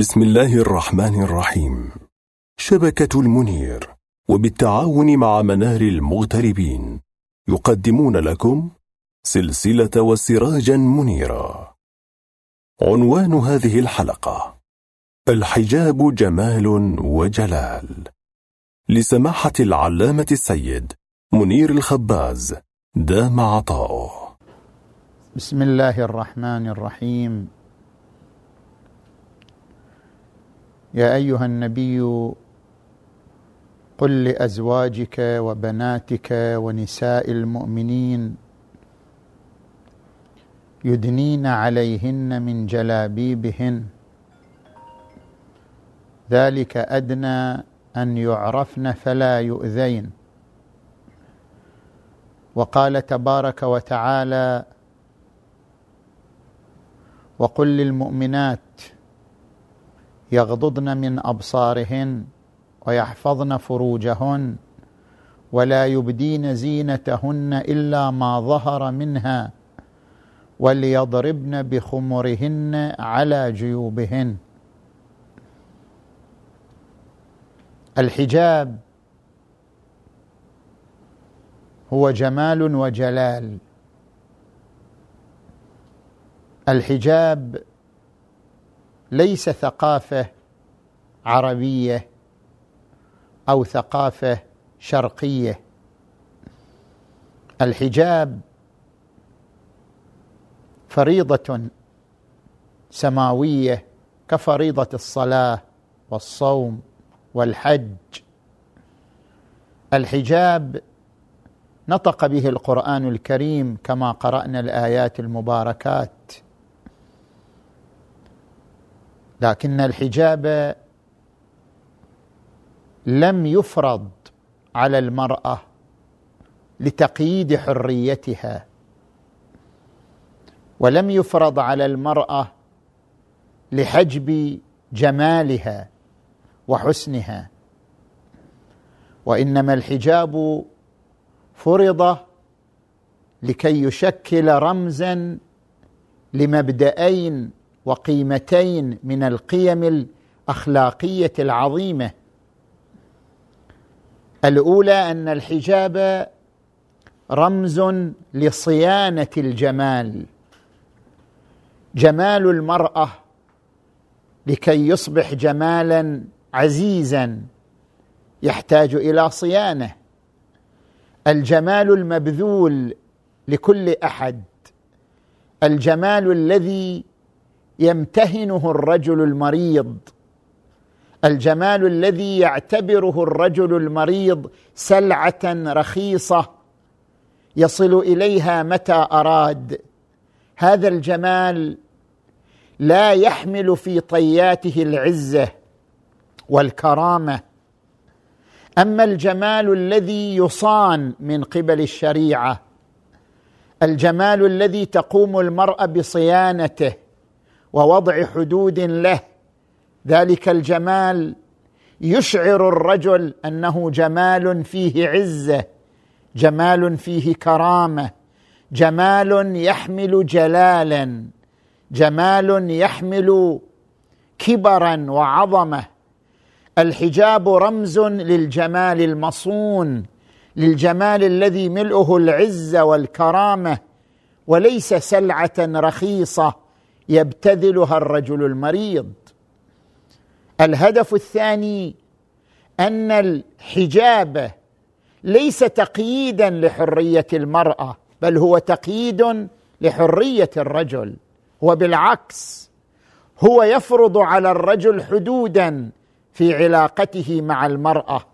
بسم الله الرحمن الرحيم. شبكة المنير وبالتعاون مع منار المغتربين يقدمون لكم سلسلة وسراجا منيرا عنوان هذه الحلقة الحجاب جمال وجلال. لسماحة العلامة السيد منير الخباز دام عطاؤه. بسم الله الرحمن الرحيم. يا أيها النبي قل لأزواجك وبناتك ونساء المؤمنين يدنين عليهن من جلابيبهن. ذلك أدنى أن يعرفن فلا يؤذين. وقال تبارك وتعالى وقل للمؤمنات يغضضن من أبصارهن ويحفظن فروجهن ولا يبدين زينتهن إلا ما ظهر منها وليضربن بخمرهن على جيوبهن. الحجاب هو جمال وجلال. الحجاب ليس ثقافة عربية أو ثقافة شرقية. الحجاب فريضة سماوية كفريضة الصلاة والصوم والحج. الحجاب نطق به القرآن الكريم كما قرأنا الآيات المباركات. لكن الحجاب لم يفرض على المرأة لتقييد حريتها ولم يفرض على المرأة لحجب جمالها وحسنها وإنما الحجاب فرض لكي يشكل رمزا لمبدأين وقيمتين من القيم الأخلاقية العظيمة. الأولى أن الحجاب رمز لصيانة الجمال جمال المرأة لكي يصبح جمالا عزيزا يحتاج إلى صيانة. الجمال المبذول لكل أحد الجمال الذي يمتهنه الرجل المريض. الجمال الذي يعتبره الرجل المريض سلعة رخيصة يصل إليها متى أراد. هذا الجمال لا يحمل في طياته العزة والكرامة. أما الجمال الذي يصان من قبل الشريعة الجمال الذي تقوم المرأة بصيانته ووضع حدود له. ذلك الجمال. يشعر الرجل أنه جمال فيه عزة جمال فيه كرامة جمال يحمل جلالا جمال يحمل كبرا وعظمة. الحجاب رمز للجمال المصون للجمال الذي ملؤه العزة والكرامة وليس سلعة رخيصة. يبتذلها الرجل المريض. الهدف الثاني أن الحجاب ليس تقييدا لحرية المرأة بل هو تقييد لحرية الرجل. وبالعكس هو يفرض على الرجل حدودا في علاقته مع المرأة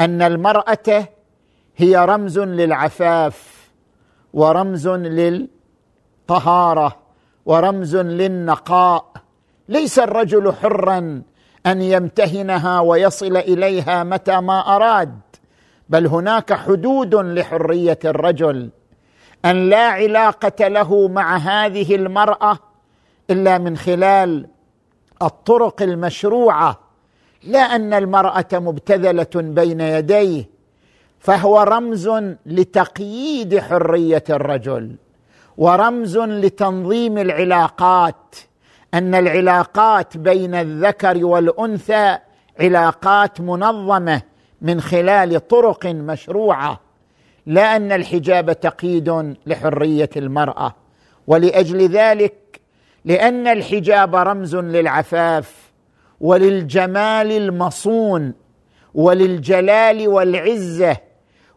أن المرأة هي رمز للعفاف ورمز للطهارة. ورمز للنقاء. ليس الرجل حرا أن يمتهنها ويصل إليها متى ما أراد بل هناك حدود لحرية الرجل. أن لا علاقة له مع هذه المرأة إلا من خلال الطرق المشروعة لا أن المرأة مبتذلة بين يديه فهو رمز لتقييد حرية الرجل. ورمز لتنظيم العلاقات أن العلاقات بين الذكر والأنثى علاقات منظمة من خلال طرق مشروعة لا أن الحجاب تقييد لحرية المرأة. ولأجل ذلك لأن الحجاب رمز للعفاف وللجمال المصون وللجلال والعزة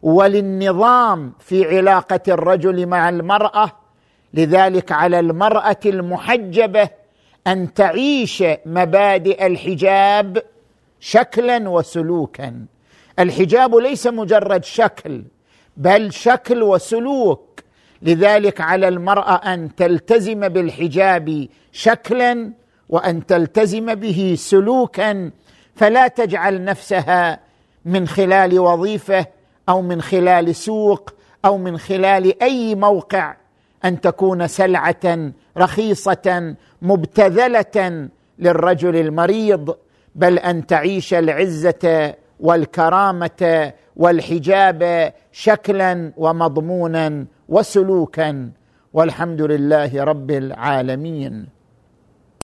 وللنظام في علاقة الرجل مع المرأة لذلك على المرأة المحجبة أن تعيش مبادئ الحجاب شكلا وسلوكا. الحجاب ليس مجرد شكل بل شكل وسلوك. لذلك على المرأة أن تلتزم بالحجاب شكلا وأن تلتزم به سلوكا. فلا تجعل نفسها من خلال وظيفة أو من خلال سوق أو من خلال أي موقع. أن تكون سلعة رخيصة مبتذلة للرجل المريض بل أن تعيش العزة والكرامة والحجاب شكلا ومضمونا وسلوكا. والحمد لله رب العالمين.